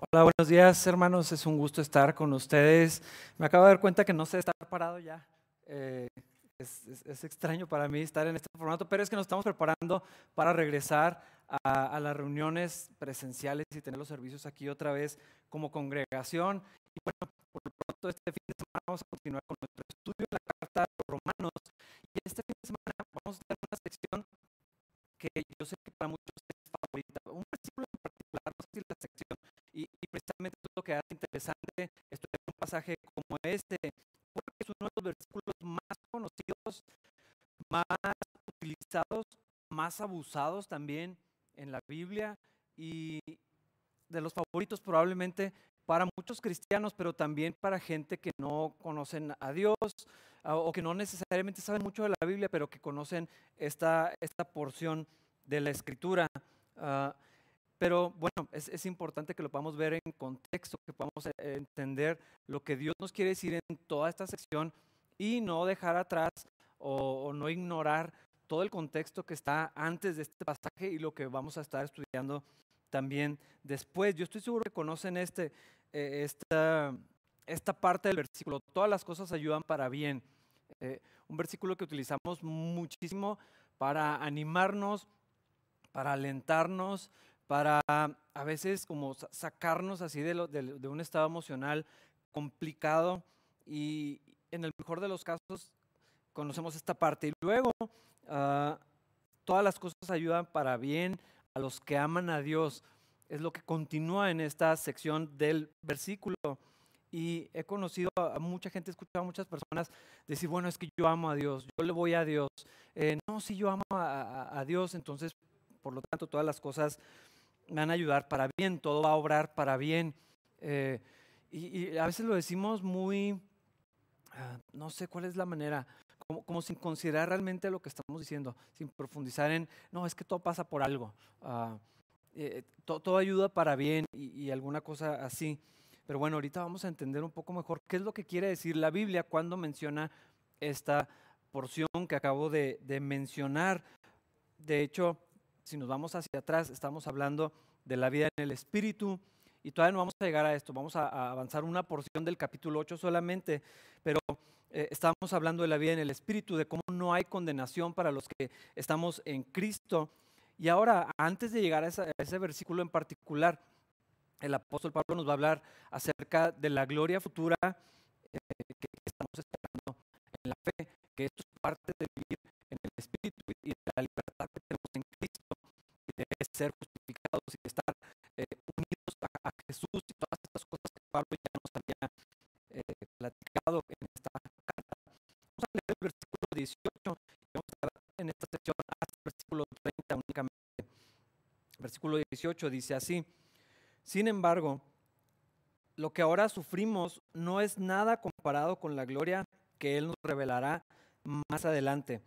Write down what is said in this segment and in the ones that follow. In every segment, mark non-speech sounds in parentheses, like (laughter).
Hola, buenos días hermanos, es un gusto estar con ustedes. Me acabo de dar cuenta que no sé estar parado ya. Eh, es, extraño para mí estar en este formato, pero es que nos estamos preparando para regresar a, las reuniones presenciales y tener los servicios aquí otra vez como congregación. Y bueno, por lo pronto este fin de semana vamos a continuar con nuestro estudio de la Carta de los Romanos. Y este fin de semana vamos a tener una sección que yo sé que para muchos precisamente lo que hace interesante estudiar un pasaje como este, porque es uno de los versículos más conocidos, más utilizados, más abusados también en la Biblia y de los favoritos probablemente para muchos cristianos, pero también para gente que no conocen a Dios o que no necesariamente saben mucho de la Biblia, pero que conocen esta, esta porción de la escritura. Ah, pero bueno, es, importante que lo podamos ver en contexto, que podamos eh, entender lo que Dios nos quiere decir en toda esta sección y no dejar atrás o, no ignorar todo el contexto que está antes de este pasaje y lo que vamos a estar estudiando también después. Yo estoy seguro que conocen este, eh, esta, esta parte del versículo. Todas las cosas ayudan para bien. Eh, un versículo que utilizamos muchísimo para animarnos, para alentarnos, para a veces como sacarnos así de, un estado emocional complicado y en el mejor de los casos conocemos esta parte. Y luego ah, todas las cosas ayudan para bien a los que aman a Dios. Es lo que continúa en esta sección del versículo. Y he conocido a mucha gente, he escuchado a muchas personas decir, bueno, es que yo amo a Dios, yo le voy a Dios. Eh, no, si yo amo a Dios, entonces, por lo tanto, todas las cosas van a ayudar para bien, todo va a obrar para bien. Eh, y, a veces lo decimos muy, ah, no sé cuál es la manera, como, sin considerar realmente lo que estamos diciendo, sin profundizar en, no, es que todo pasa por algo, eh, todo, ayuda para bien y, alguna cosa así. Pero bueno, ahorita vamos a entender un poco mejor qué es lo que quiere decir la Biblia cuando menciona esta porción que acabo de mencionar. De hecho, si nos vamos hacia atrás, estamos hablando de la vida en el Espíritu. Y todavía no vamos a llegar a esto, vamos a, avanzar una porción del capítulo 8 solamente, pero eh, estamos hablando de la vida en el Espíritu, de cómo no hay condenación para los que estamos en Cristo. Y ahora, antes de llegar a, ese versículo en particular, el apóstol Pablo nos va a hablar acerca de la gloria futura eh, que estamos esperando en la fe, que esto es parte de vivir ser justificados y estar eh, unidos a, Jesús y todas estas cosas que Pablo ya nos había eh, platicado en esta carta. Vamos a leer el versículo 18 y vamos a en esta sección hasta el versículo 30 únicamente. Versículo 18 dice así, sin embargo, lo que ahora sufrimos no es nada comparado con la gloria que Él nos revelará más adelante.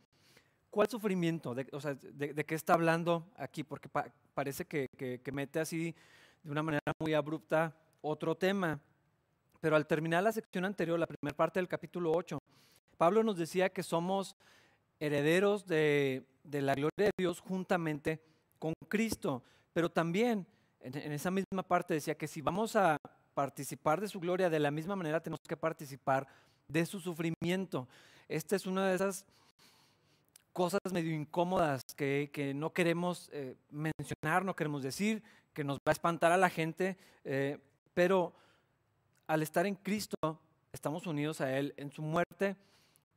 ¿Cuál sufrimiento? De, o sea, de, qué está hablando aquí? Porque parece que, mete así de una manera muy abrupta otro tema. Pero al terminar la sección anterior, la primera parte del capítulo 8, Pablo nos decía que somos herederos de, la gloria de Dios juntamente con Cristo. Pero también en, en esa misma parte decía que si vamos a participar de su gloria, de la misma manera tenemos que participar de su sufrimiento. Esta es una de esas cosas medio incómodas que, no queremos eh, mencionar, no queremos decir, que nos va a espantar a la gente, eh, pero al estar en Cristo estamos unidos a Él en su muerte,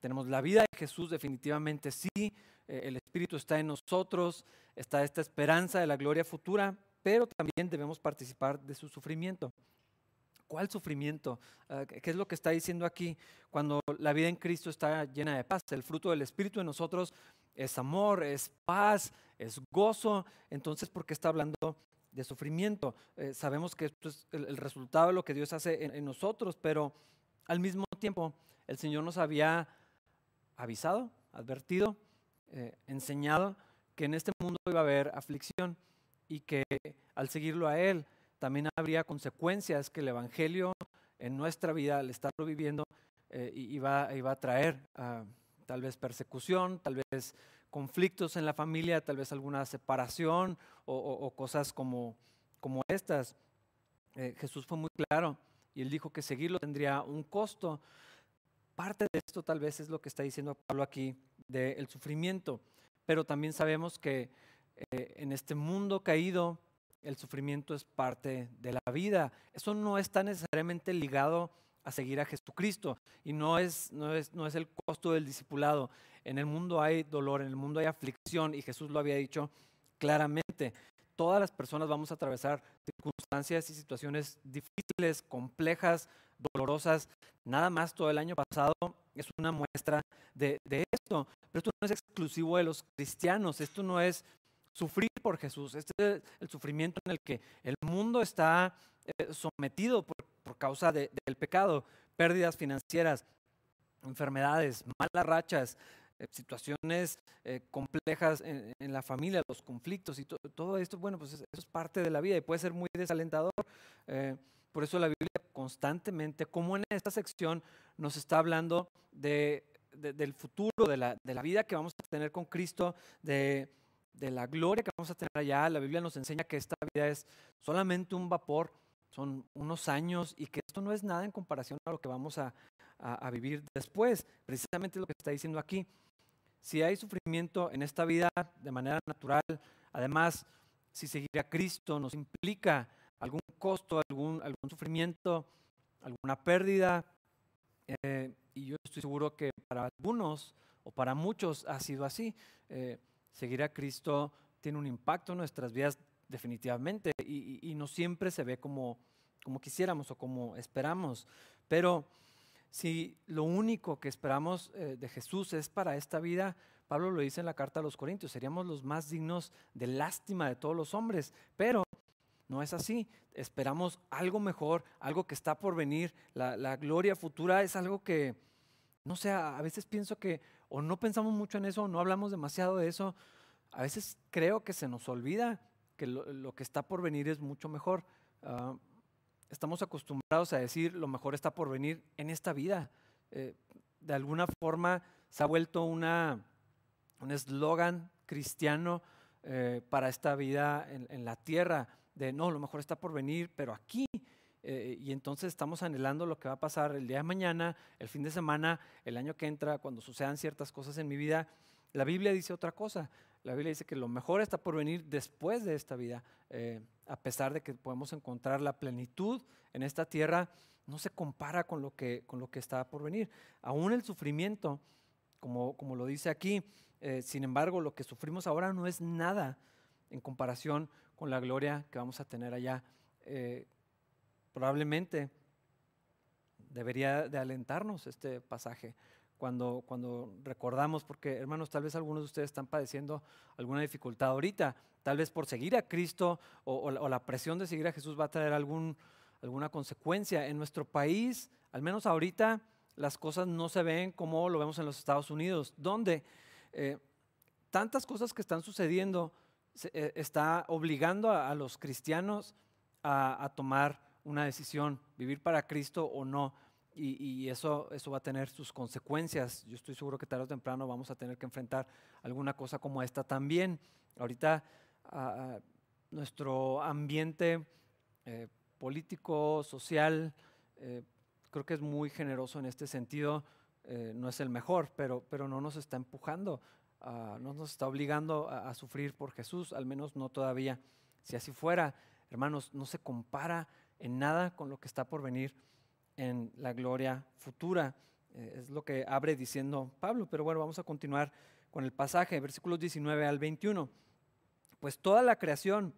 tenemos la vida de Jesús definitivamente sí, eh, el Espíritu está en nosotros, está esta esperanza de la gloria futura, pero también debemos participar de su sufrimiento. ¿Cuál sufrimiento? Ah, ¿Qué es lo que está diciendo aquí? Cuando la vida en Cristo está llena de paz, el fruto del Espíritu en nosotros es amor, es paz, es gozo. Entonces, ¿por qué está hablando de sufrimiento? Eh, sabemos que esto es el, resultado de lo que Dios hace en, nosotros, pero al mismo tiempo el Señor nos había avisado, advertido, eh, enseñado que en este mundo iba a haber aflicción y que al seguirlo a Él, también habría consecuencias que el Evangelio en nuestra vida, al estarlo viviendo, eh, iba, a traer ah, tal vez persecución, tal vez conflictos en la familia, tal vez alguna separación o, cosas como, como estas. Eh, Jesús fue muy claro y él dijo que seguirlo tendría un costo. Parte de esto tal vez es lo que está diciendo Pablo aquí del sufrimiento, pero también sabemos que eh, en este mundo caído el sufrimiento es parte de la vida. Eso no está necesariamente ligado a seguir a Jesucristo y no es, no es, no es el costo del discipulado. En el mundo hay dolor, en el mundo hay aflicción y Jesús lo había dicho claramente. Todas las personas vamos a atravesar circunstancias y situaciones difíciles, complejas, dolorosas. Nada más todo el año pasado es una muestra de, esto. Pero esto no es exclusivo de los cristianos. Esto no es sufrir por Jesús. Este es el sufrimiento en el que el mundo está eh, sometido por, causa del pecado. Pérdidas financieras, enfermedades, malas rachas, eh, situaciones eh, complejas en, la familia, los conflictos y todo esto, bueno, pues eso es parte de la vida y puede ser muy desalentador. Por eso la Biblia constantemente, como en esta sección, nos está hablando de, del futuro, de la, de la, vida que vamos a tener con Cristo, de, de la gloria que vamos a tener allá. La Biblia nos enseña que esta vida es solamente un vapor, son unos años y que esto no es nada en comparación a lo que vamos a, a, vivir después. Precisamente lo que está diciendo aquí si hay sufrimiento en esta vida de manera natural, además, si seguir a Cristo nos implica algún costo, algún, algún sufrimiento, alguna pérdida, eh, y yo estoy seguro que para algunos o para muchos ha sido así. Eh, seguir a Cristo tiene un impacto en nuestras vidas definitivamente y, no siempre se ve como, como quisiéramos o como esperamos, pero si lo único que esperamos eh, de Jesús es para esta vida, Pablo lo dice en la carta a los Corintios, seríamos los más dignos de lástima de todos los hombres, pero no es así. Esperamos algo mejor, algo que está por venir. La, gloria futura es algo que, no sé, a veces pienso que o no pensamos mucho en eso o no hablamos demasiado de eso. A veces creo que se nos olvida que lo, que está por venir es mucho mejor. Ah, estamos acostumbrados a decir lo mejor está por venir en esta vida. Eh, de alguna forma se ha vuelto una, un eslogan cristiano eh, para esta vida en, la tierra, de no, lo mejor está por venir, pero aquí. Eh, y entonces estamos anhelando lo que va a pasar el día de mañana, el fin de semana, el año que entra, cuando sucedan ciertas cosas en mi vida. La Biblia dice otra cosa. La Biblia dice que lo mejor está por venir después de esta vida. Eh, a pesar de que podemos encontrar la plenitud en esta tierra, no se compara con lo que, con lo que está por venir. Aún el sufrimiento, como, como lo dice aquí, eh, sin embargo, lo que sufrimos ahora no es nada en comparación con la gloria que vamos a tener allá. Probablemente debería de alentarnos este pasaje cuando, cuando recordamos, porque hermanos, tal vez algunos de ustedes están padeciendo alguna dificultad ahorita, tal vez por seguir a Cristo o, la presión de seguir a Jesús va a traer algún, alguna consecuencia. En nuestro país, al menos ahorita, las cosas no se ven como lo vemos en los Estados Unidos, donde eh, tantas cosas que están sucediendo eh, está obligando a, los cristianos a tomar una decisión, vivir para Cristo o no y, eso, eso va a tener sus consecuencias. Yo estoy seguro que tarde o temprano vamos a tener que enfrentar alguna cosa como esta también. Ahorita ah, nuestro ambiente eh, político, social, eh, creo que es muy generoso en este sentido. Eh, no es el mejor, pero, pero no nos está empujando, uh, no nos está obligando a sufrir por Jesús, al menos no todavía. Si así fuera, hermanos, no se compara en nada con lo que está por venir en la gloria futura. Eh, es lo que abre diciendo Pablo, pero bueno, vamos a continuar con el pasaje, versículos 19 al 21. Pues toda la creación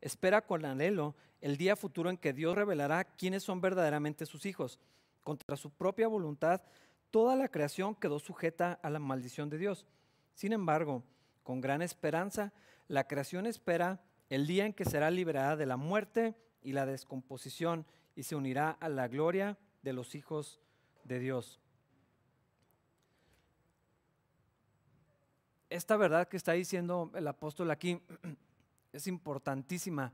espera con anhelo el día futuro en que Dios revelará quiénes son verdaderamente sus hijos. Contra su propia voluntad, toda la creación quedó sujeta a la maldición de Dios. Sin embargo, con gran esperanza, la creación espera el día en que será liberada de la muerte y la descomposición y se unirá a la gloria de los hijos de Dios. Esta verdad que está diciendo el apóstol aquí (clears throat) es importantísima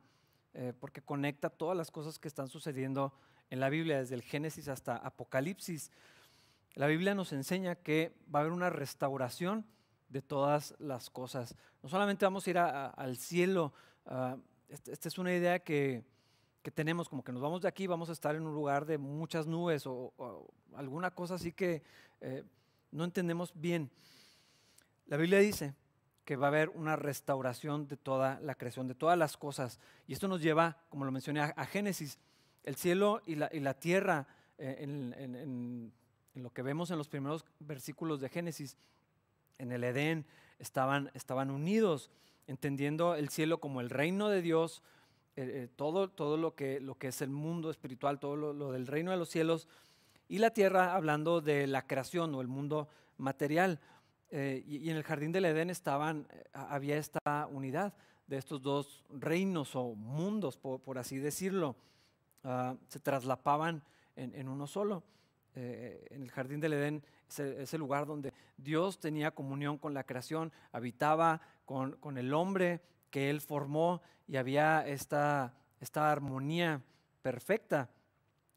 eh, porque conecta todas las cosas que están sucediendo en la Biblia, desde el Génesis hasta Apocalipsis. La Biblia nos enseña que va a haber una restauración de todas las cosas. No solamente vamos a ir al cielo, ah, esta es una idea que, que tenemos, como que nos vamos de aquí, vamos a estar en un lugar de muchas nubes o, alguna cosa así que eh, no entendemos bien. La Biblia dice que va a haber una restauración de toda la creación, de todas las cosas. Y esto nos lleva, como lo mencioné, a, Génesis. El cielo y la, tierra, eh, en, lo que vemos en los primeros versículos de Génesis, en el Edén, estaban, estaban unidos, entendiendo el cielo como el reino de Dios, eh, eh, todo, todo lo, que, lo que es el mundo espiritual, todo lo, del reino de los cielos, y la tierra hablando de la creación o el mundo material. Eh, y, en el jardín del Edén estaban, había esta unidad de estos dos reinos o mundos, por, así decirlo. Ah, se traslapaban en, uno solo. en el jardín del Edén es el, lugar donde Dios tenía comunión con la creación, habitaba con, con el hombre, que Él formó y había esta, esta armonía perfecta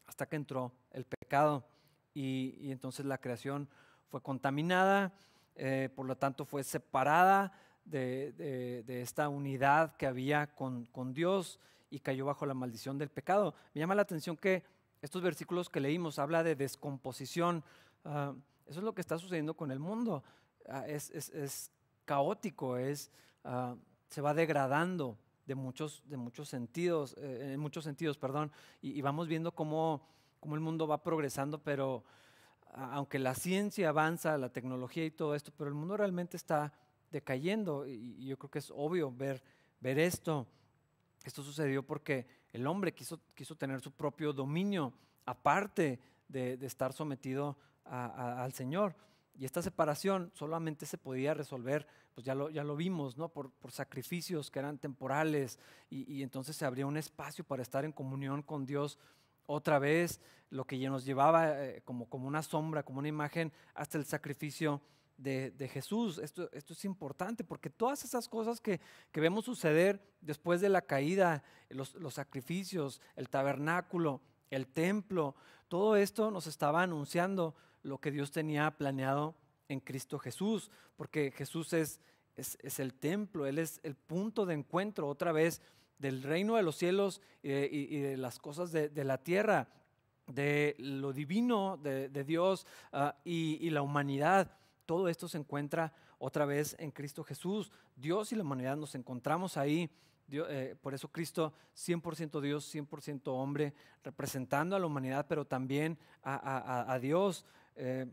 hasta que entró el pecado y, entonces la creación fue contaminada, eh, por lo tanto fue separada de, esta unidad que había con, Dios y cayó bajo la maldición del pecado. Me llama la atención que estos versículos que leímos habla de descomposición. Ah, eso es lo que está sucediendo con el mundo. Ah, es, caótico, es, ah, se va degradando de muchos, de muchos sentidos, eh, en muchos sentidos, perdón, y, vamos viendo cómo, cómo, el mundo va progresando, pero aunque la ciencia avanza, la tecnología y todo esto, pero el mundo realmente está decayendo y, yo creo que es obvio ver, ver esto. Esto sucedió porque el hombre quiso, quiso tener su propio dominio, aparte de, estar sometido al Señor. Y esta separación solamente se podía resolver, pues ya lo, ya lo vimos, ¿no? Por, sacrificios que eran temporales y, entonces se abría un espacio para estar en comunión con Dios otra vez, lo que nos llevaba eh, como, como una sombra, como una imagen, hasta el sacrificio de, Jesús. Esto, esto, es importante porque todas esas cosas que, que vemos suceder después de la caída, los, los sacrificios, el tabernáculo, el templo, todo esto nos estaba anunciando lo que Dios tenía planeado en Cristo Jesús, porque Jesús es, es, el templo, Él es el punto de encuentro otra vez del reino de los cielos eh, y, de las cosas de, la tierra, de lo divino de, Dios ah, y, la humanidad. Todo esto se encuentra otra vez en Cristo Jesús. Dios y la humanidad nos encontramos ahí. Eh, por eso Cristo 100% Dios, 100% hombre, representando a la humanidad, pero también a, a Dios. Eh,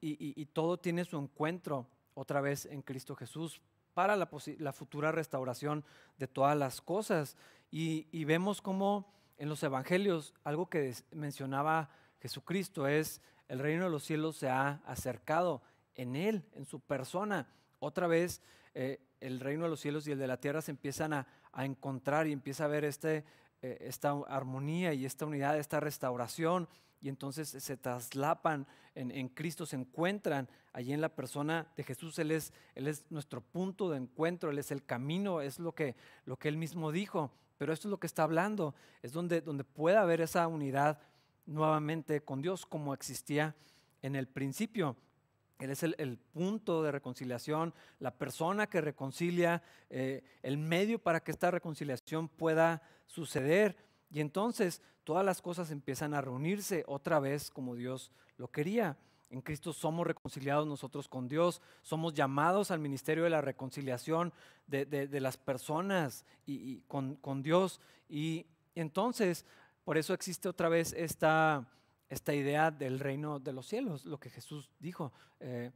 y, todo tiene su encuentro otra vez en Cristo Jesús para la, futura restauración de todas las cosas. Y, vemos como en los evangelios algo que mencionaba Jesucristo es el reino de los cielos se ha acercado en Él, en su persona. Otra vez eh, el reino de los cielos y el de la tierra se empiezan a, encontrar y empieza a ver este, eh, esta armonía y esta unidad, esta restauración y entonces se traslapan en, Cristo, se encuentran allí en la persona de Jesús. Él es, él es nuestro punto de encuentro, Él es el camino, es lo que, lo que Él mismo dijo. Pero esto es lo que está hablando, es donde, donde puede haber esa unidad nuevamente con Dios como existía en el principio. Él es el, punto de reconciliación, la persona que reconcilia, eh, el medio para que esta reconciliación pueda suceder. Y entonces todas las cosas empiezan a reunirse otra vez como Dios lo quería. En Cristo somos reconciliados nosotros con Dios, somos llamados al ministerio de la reconciliación de, las personas y, con, Dios. Y entonces, por eso existe otra vez esta, esta idea del reino de los cielos, lo que Jesús dijo. Eh,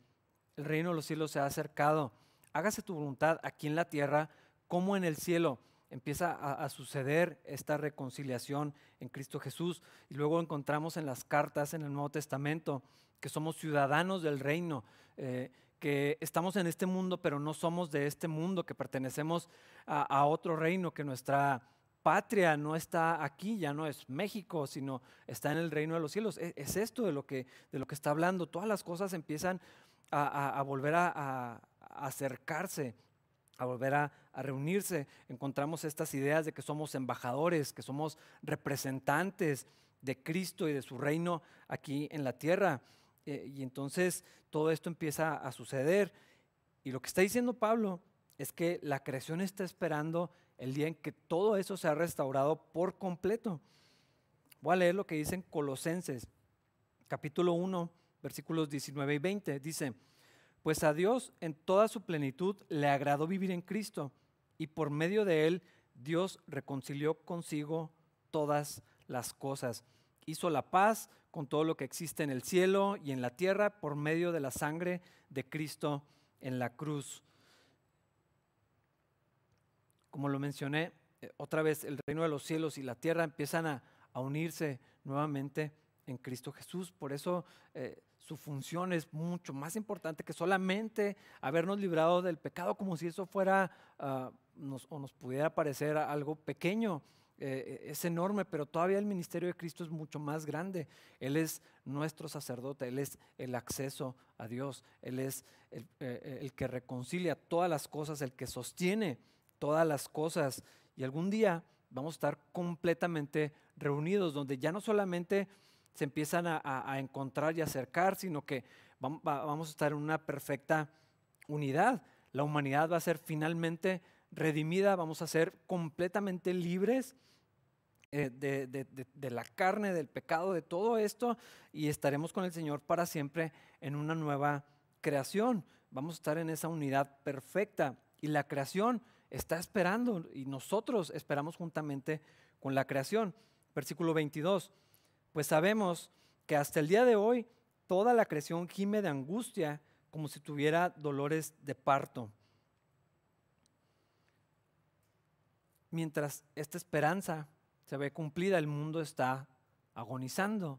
el reino de los cielos se ha acercado. Hágase tu voluntad aquí en la tierra como en el cielo empieza a, suceder esta reconciliación en Cristo Jesús. Y luego encontramos en las cartas en el Nuevo Testamento que somos ciudadanos del reino, eh, que estamos en este mundo, pero no somos de este mundo, que pertenecemos a, otro reino, que nuestra patria no está aquí, ya no es México, sino está en el reino de los cielos. E, es, esto de lo, que, de lo que está hablando. Todas las cosas empiezan a, volver a acercarse a volver a, reunirse, encontramos estas ideas de que somos embajadores, que somos representantes de Cristo y de su reino aquí en la tierra. Eh, y entonces todo esto empieza a suceder. Y lo que está diciendo Pablo es que la creación está esperando el día en que todo eso se ha restaurado por completo. Voy a leer lo que dicen Colosenses, capítulo 1, versículos 19 y 20. Dice, pues a Dios en toda su plenitud le agradó vivir en Cristo y por medio de él Dios reconcilió consigo todas las cosas. Hizo la paz con todo lo que existe en el cielo y en la tierra por medio de la sangre de Cristo en la cruz. Como lo mencioné, eh, otra vez el reino de los cielos y la tierra empiezan a, unirse nuevamente en Cristo Jesús. Por eso eh, su función es mucho más importante que solamente habernos librado del pecado, como si eso fuera ah, o nos pudiera parecer algo pequeño. Eh, es enorme, pero todavía el ministerio de Cristo es mucho más grande. Él es nuestro sacerdote, Él es el acceso a Dios, Él es el, el que reconcilia todas las cosas, el que sostiene todas las cosas. Y algún día vamos a estar completamente reunidos, donde ya no solamente se empiezan a, encontrar y acercar, sino que vamos a estar en una perfecta unidad. La humanidad va a ser finalmente redimida, vamos a ser completamente libres eh, de, de, la carne, del pecado, de todo esto, y estaremos con el Señor para siempre en una nueva creación. Vamos a estar en esa unidad perfecta. Y la creación está esperando y nosotros esperamos juntamente con la creación. Versículo 22. Pues sabemos que hasta el día de hoy toda la creación gime de angustia como si tuviera dolores de parto. Mientras esta esperanza se ve cumplida, el mundo está agonizando.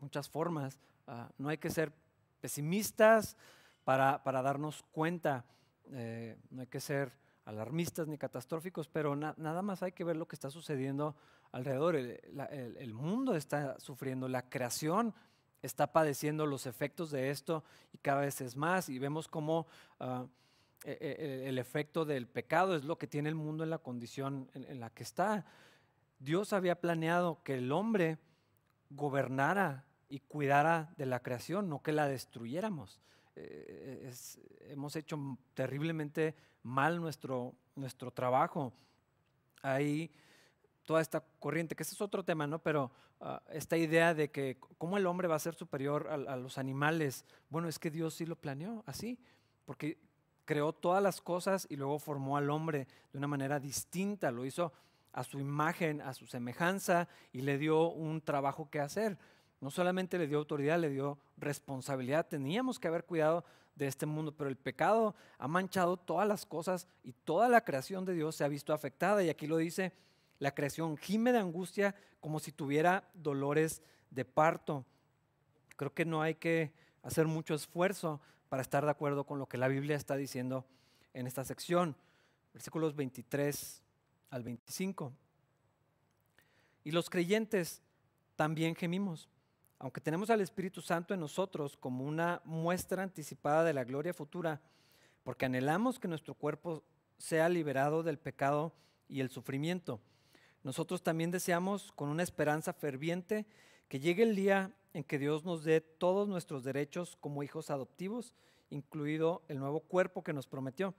Muchas formas. Ah, no hay que ser pesimistas para, darnos cuenta. Eh, no hay que ser alarmistas ni catastróficos, pero nada más hay que ver lo que está sucediendo alrededor. El, mundo está sufriendo, la creación está padeciendo los efectos de esto y cada vez es más y vemos cómo ah, e, e, el efecto del pecado es lo que tiene el mundo en la condición en, la que está. Dios había planeado que el hombre gobernara y cuidara de la creación, no que la destruyéramos. Eh, hemos hecho terriblemente mal nuestro, nuestro trabajo. Hay toda esta corriente, que ese es otro tema, ¿no? Pero ah, esta idea de que cómo el hombre va a ser superior a, los animales, bueno, es que Dios sí lo planeó así, porque creó todas las cosas y luego formó al hombre de una manera distinta, lo hizo a su imagen, a su semejanza y le dio un trabajo que hacer. No solamente le dio autoridad, le dio responsabilidad. Teníamos que haber cuidado de este mundo, pero el pecado ha manchado todas las cosas y toda la creación de Dios se ha visto afectada. Y aquí lo dice, la creación gime de angustia como si tuviera dolores de parto. Creo que no hay que hacer mucho esfuerzo para estar de acuerdo con lo que la Biblia está diciendo en esta sección. Versículos 23 al 25. Y los creyentes también gemimos aunque tenemos al Espíritu Santo en nosotros como una muestra anticipada de la gloria futura, porque anhelamos que nuestro cuerpo sea liberado del pecado y el sufrimiento. Nosotros también deseamos con una esperanza ferviente que llegue el día en que Dios nos dé todos nuestros derechos como hijos adoptivos, incluido el nuevo cuerpo que nos prometió.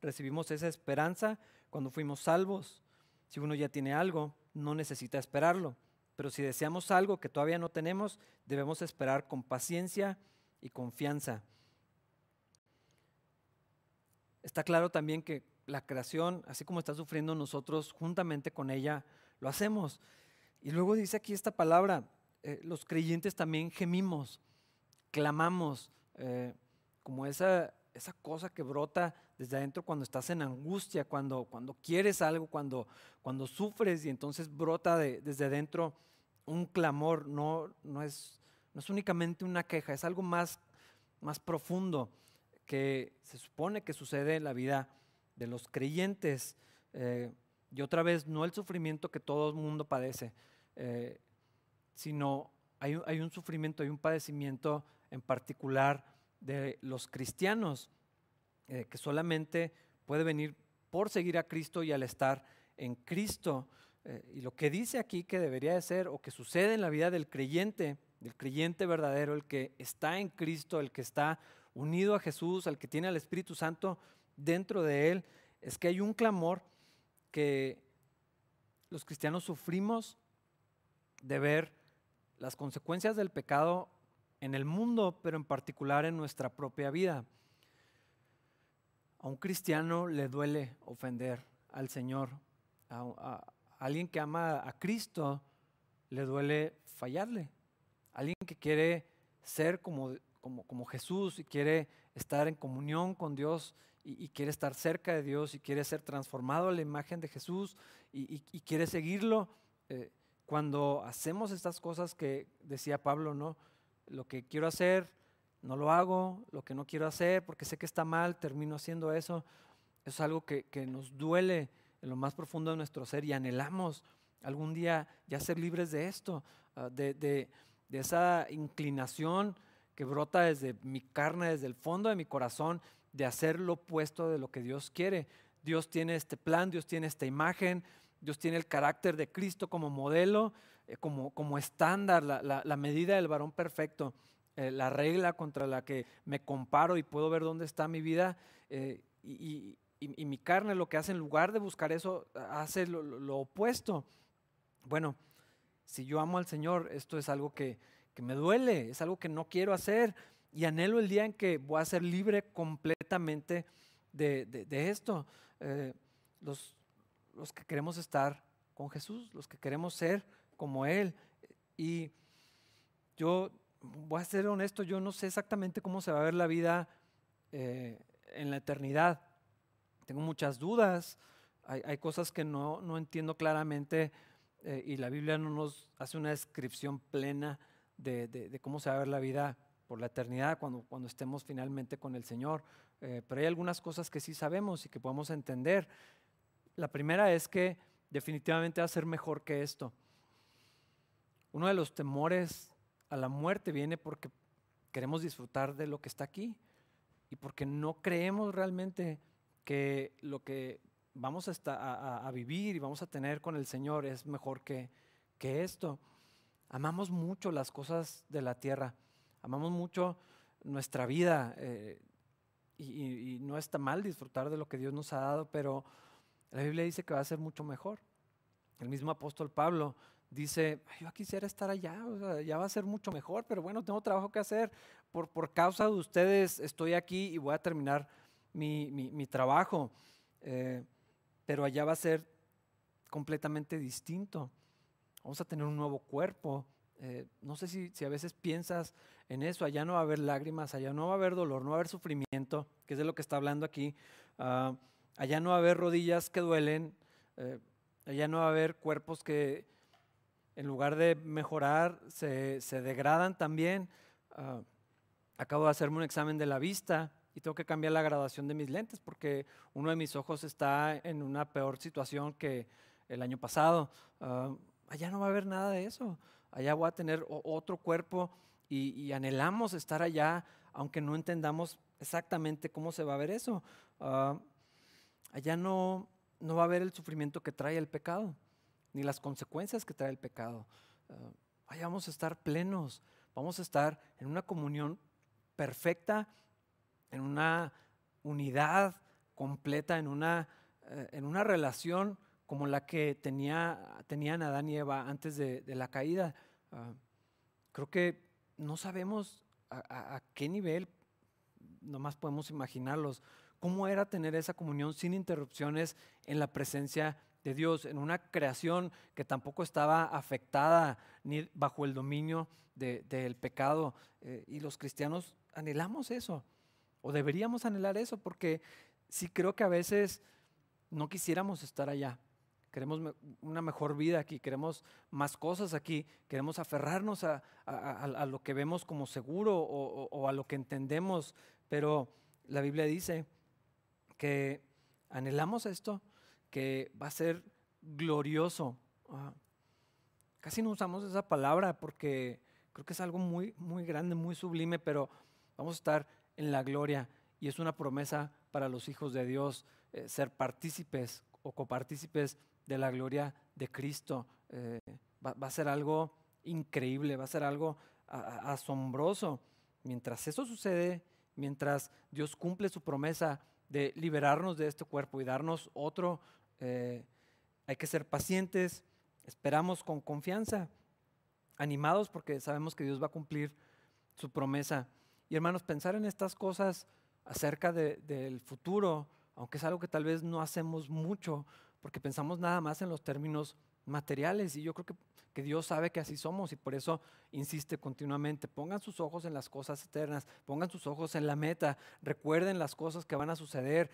Recibimos esa esperanza cuando fuimos salvos. Si uno ya tiene algo, no necesita esperarlo. Pero si deseamos algo que todavía no tenemos, debemos esperar con paciencia y confianza. Está claro también que la creación, así como está sufriendo nosotros, juntamente con ella, lo hacemos. Y luego dice aquí esta palabra, eh, los creyentes también gemimos, clamamos, eh, como esa, esa cosa que brota desde adentro cuando estás en angustia, cuando, cuando quieres algo, cuando, cuando sufres y entonces brota desde adentro un clamor, no, no, es, no es únicamente una queja, es algo más, más profundo que se supone que sucede en la vida de los creyentes. Eh, y otra vez, no el sufrimiento que todo el mundo padece, eh, sino hay, hay un sufrimiento, hay un padecimiento en particular de los cristianos, eh, que solamente puede venir por seguir a Cristo y al estar en Cristo. Eh, y lo que dice aquí que debería de ser o que sucede en la vida del creyente, del creyente verdadero, el que está en Cristo, el que está unido a Jesús, el que tiene al Espíritu Santo dentro de él, es que hay un clamor que los cristianos sufrimos de ver las consecuencias del pecado en el mundo, pero en particular en nuestra propia vida. A un cristiano le duele ofender al Señor. A, alguien que ama a Cristo le duele fallarle. alguien que quiere ser como, como, como, Jesús y quiere estar en comunión con Dios y, quiere estar cerca de Dios y quiere ser transformado a la imagen de Jesús y, quiere seguirlo. Eh, cuando hacemos estas cosas que decía Pablo, ¿no? Lo que quiero hacer, no lo hago, lo que no quiero hacer, porque sé que está mal, termino haciendo eso. Es algo que, nos duele en lo más profundo de nuestro ser y anhelamos algún día ya ser libres de esto, ah, de, de, esa inclinación que brota desde mi carne, desde el fondo de mi corazón, de hacer lo opuesto de lo que Dios quiere. Dios tiene este plan, Dios tiene esta imagen, Dios tiene el carácter de Cristo como modelo, eh, como, como estándar, la, medida del varón perfecto, eh, la regla contra la que me comparo y puedo ver dónde está mi vida. Eh, y, mi carne lo que hace en lugar de buscar eso, hace lo, opuesto. Bueno, si yo amo al Señor, esto es algo que, me duele, es algo que no quiero hacer y anhelo el día en que voy a ser libre completamente de, esto. los, los que queremos estar con Jesús, los que queremos ser como Él. Y yo voy a ser honesto, yo no sé exactamente cómo se va a ver la vida eh, en la eternidad. Tengo muchas dudas, hay, cosas que no, entiendo claramente eh, y la Biblia no nos hace una descripción plena de, cómo se va a ver la vida por la eternidad cuando, cuando estemos finalmente con el Señor. Eh, pero hay algunas cosas que sí sabemos y que podemos entender. La primera es que definitivamente va a ser mejor que esto. Uno de los temores a la muerte viene porque queremos disfrutar de lo que está aquí y porque no creemos realmente que lo que vamos a, vivir y vamos a tener con el Señor es mejor que, esto. Amamos mucho las cosas de la tierra, amamos mucho nuestra vida eh, y, y no está mal disfrutar de lo que Dios nos ha dado, pero la Biblia dice que va a ser mucho mejor. El mismo apóstol Pablo dice, yo quisiera estar allá, ya va a ser mucho mejor, pero bueno, tengo trabajo que hacer. Por, por causa de ustedes estoy aquí y voy a terminar mi, trabajo. Eh, pero allá va a ser completamente distinto. Vamos a tener un nuevo cuerpo. Eh, no sé si, a veces piensas en eso, allá no va a haber lágrimas, allá no va a haber dolor, no va a haber sufrimiento, que es de lo que está hablando aquí. Ah, Allá no va a haber rodillas que duelen, eh, allá no va a haber cuerpos que en lugar de mejorar se, degradan también. Ah, acabo de hacerme un examen de la vista y tengo que cambiar la graduación de mis lentes porque uno de mis ojos está en una peor situación que el año pasado. Ah, allá no va a haber nada de eso. Allá voy a tener otro cuerpo y, anhelamos estar allá, aunque no entendamos exactamente cómo se va a ver eso. Ah, allá no, no va a haber el sufrimiento que trae el pecado, ni las consecuencias que trae el pecado. Ah, allá vamos a estar plenos, vamos a estar en una comunión perfecta, en una unidad completa, en una, eh, en una relación como la que tenía, tenían Adán y Eva antes de, la caída. Ah, creo que no sabemos a, a, qué nivel, nomás podemos imaginarlos, cómo era tener esa comunión sin interrupciones en la presencia de Dios, en una creación que tampoco estaba afectada ni bajo el dominio del pecado. Eh, y los cristianos anhelamos eso, o deberíamos anhelar eso, porque sí creo que a veces no quisiéramos estar allá. Queremos una mejor vida aquí, queremos más cosas aquí, queremos aferrarnos a, lo que vemos como seguro o a lo que entendemos, pero la Biblia dice que anhelamos esto, que va a ser glorioso. Ah, casi no usamos esa palabra porque creo que es algo muy, muy grande, muy sublime, pero vamos a estar en la gloria y es una promesa para los hijos de Dios eh, ser partícipes o copartícipes de la gloria de Cristo. Eh, va, a ser algo increíble, va a ser algo asombroso. Mientras eso sucede, mientras Dios cumple su promesa de liberarnos de este cuerpo y darnos otro, eh, hay que ser pacientes, esperamos con confianza, animados porque sabemos que Dios va a cumplir su promesa. Y hermanos, pensar en estas cosas acerca del futuro, aunque es algo que tal vez no hacemos mucho, porque pensamos nada más en los términos materiales y yo creo que, que, Dios sabe que así somos y por eso insiste continuamente, pongan sus ojos en las cosas eternas, pongan sus ojos en la meta, recuerden las cosas que van a suceder,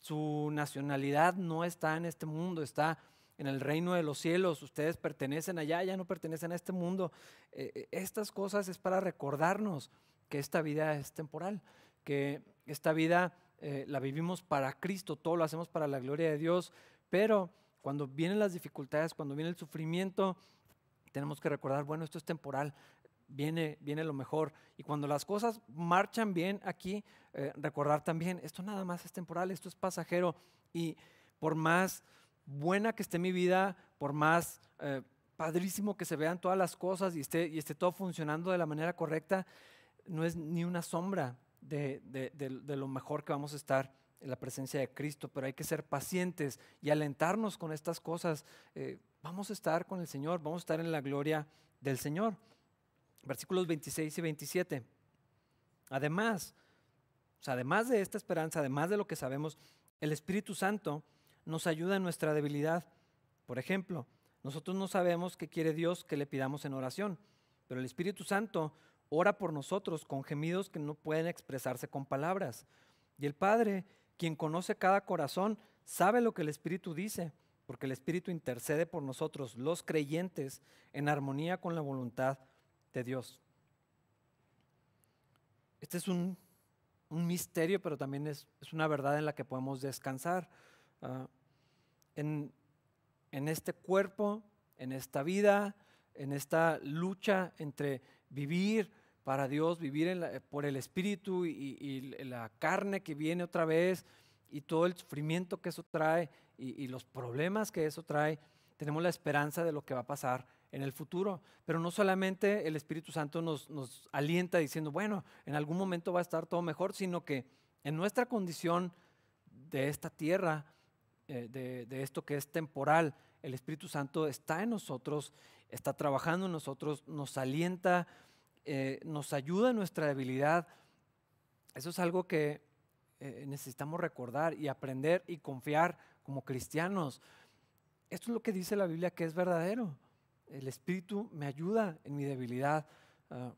su, nacionalidad no está en este mundo, está en el reino de los cielos, ustedes pertenecen allá, ya no pertenecen a este mundo. Eh, eh, estas cosas es para recordarnos que esta vida es temporal, que esta vida eh, la vivimos para Cristo, todo lo hacemos para la gloria de Dios, pero cuando vienen las dificultades, cuando viene el sufrimiento, tenemos que recordar, bueno, esto es temporal, viene, viene lo mejor. Y cuando las cosas marchan bien aquí, recordar también, esto nada más es temporal, esto es pasajero. Y por más buena que esté mi vida, por más eh, padrísimo que se vean todas las cosas y esté, y esté todo funcionando de la manera correcta, no es ni una sombra de, lo mejor que vamos a estar en la presencia de Cristo, pero hay que ser pacientes y alentarnos con estas cosas. Eh, vamos a estar con el Señor, vamos a estar en la gloria del Señor. Versículos 26 y 27. Además, además de esta esperanza, además de lo que sabemos, el Espíritu Santo nos ayuda en nuestra debilidad. Por ejemplo, nosotros no sabemos qué quiere Dios que le pidamos en oración, pero el Espíritu Santo ora por nosotros con gemidos que no pueden expresarse con palabras. Y el Padre, quien conoce cada corazón, sabe lo que el Espíritu dice, porque el Espíritu intercede por nosotros, los creyentes, en armonía con la voluntad de Dios. Este es un, misterio, pero también es, es una verdad en la que podemos descansar. Ah, en, este cuerpo, en esta vida, en esta lucha entre vivir para Dios, vivir por el Espíritu y, la carne que viene otra vez y todo el sufrimiento que eso trae y, los problemas que eso trae, tenemos la esperanza de lo que va a pasar en el futuro. Pero no solamente el Espíritu Santo nos, nos alienta diciendo, bueno, en algún momento va a estar todo mejor, sino que en nuestra condición de esta tierra, eh, de, esto que es temporal. El Espíritu Santo está en nosotros, está trabajando en nosotros, nos alienta, eh, nos ayuda en nuestra debilidad. Eso es algo que eh, necesitamos recordar y aprender y confiar como cristianos. Esto es lo que dice la Biblia que es verdadero. El Espíritu me ayuda en mi debilidad. Ah,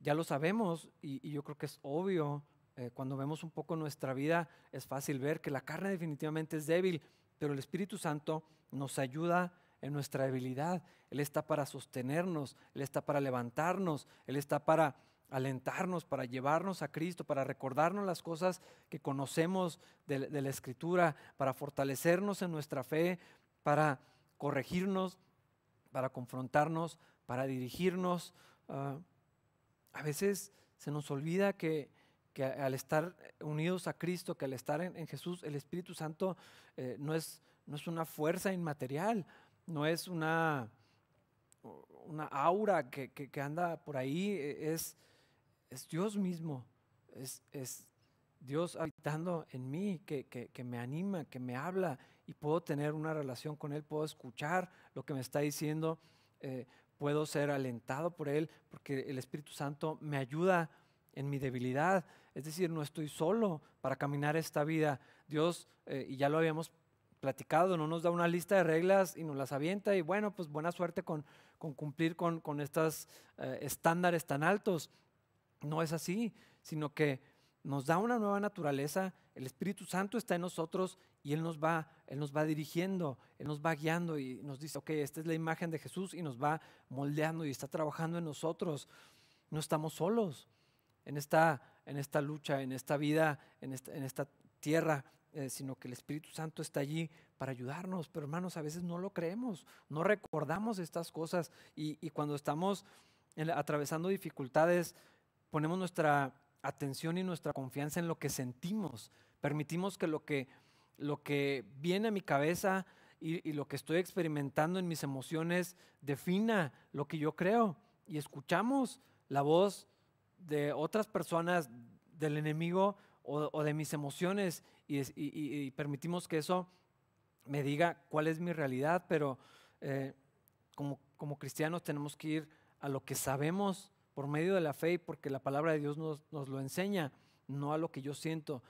ya lo sabemos y, yo creo que es obvio eh, cuando vemos un poco nuestra vida, es fácil ver que la carne definitivamente es débil, pero el Espíritu Santo nos ayuda en nuestra debilidad. Él está para sostenernos, Él está para levantarnos, Él está para alentarnos, para llevarnos a Cristo, para recordarnos las cosas que conocemos de, la Escritura, para fortalecernos en nuestra fe, para corregirnos, para confrontarnos, para dirigirnos. Ah, a veces se nos olvida que que al estar unidos a Cristo, que al estar en, Jesús, el Espíritu Santo eh, no, es, no es una fuerza inmaterial, no es una, una aura que, que, anda por ahí, e, es, es Dios mismo, es, es, Dios habitando en mí, que, que, me anima, que me habla y puedo tener una relación con Él, puedo escuchar lo que me está diciendo, eh, puedo ser alentado por Él, porque el Espíritu Santo me ayuda en mi debilidad. Es decir, no estoy solo para caminar esta vida. Dios, eh, y ya lo habíamos platicado, no nos da una lista de reglas y nos las avienta y bueno, pues buena suerte con, cumplir con, con estos eh, estándares tan altos. No es así, sino que nos da una nueva naturaleza, el Espíritu Santo está en nosotros y Él nos va, Él nos va dirigiendo, Él nos va guiando y nos dice, ok, esta es la imagen de Jesús y nos va moldeando y está trabajando en nosotros. No estamos solos en esta, en esta lucha, en esta vida, en esta, en esta tierra, eh, sino que el Espíritu Santo está allí para ayudarnos. Pero hermanos, a veces no lo creemos, no recordamos estas cosas y, cuando estamos atravesando dificultades, ponemos nuestra atención y nuestra confianza en lo que sentimos. Permitimos que lo que, lo que viene a mi cabeza y, y lo que estoy experimentando en mis emociones defina lo que yo creo. Y escuchamos la voz de otras personas, del enemigo o, de mis emociones y, permitimos que eso me diga cuál es mi realidad, pero eh, como, cristianos tenemos que ir a lo que sabemos por medio de la fe, porque la palabra de Dios nos lo enseña, no a lo que yo siento,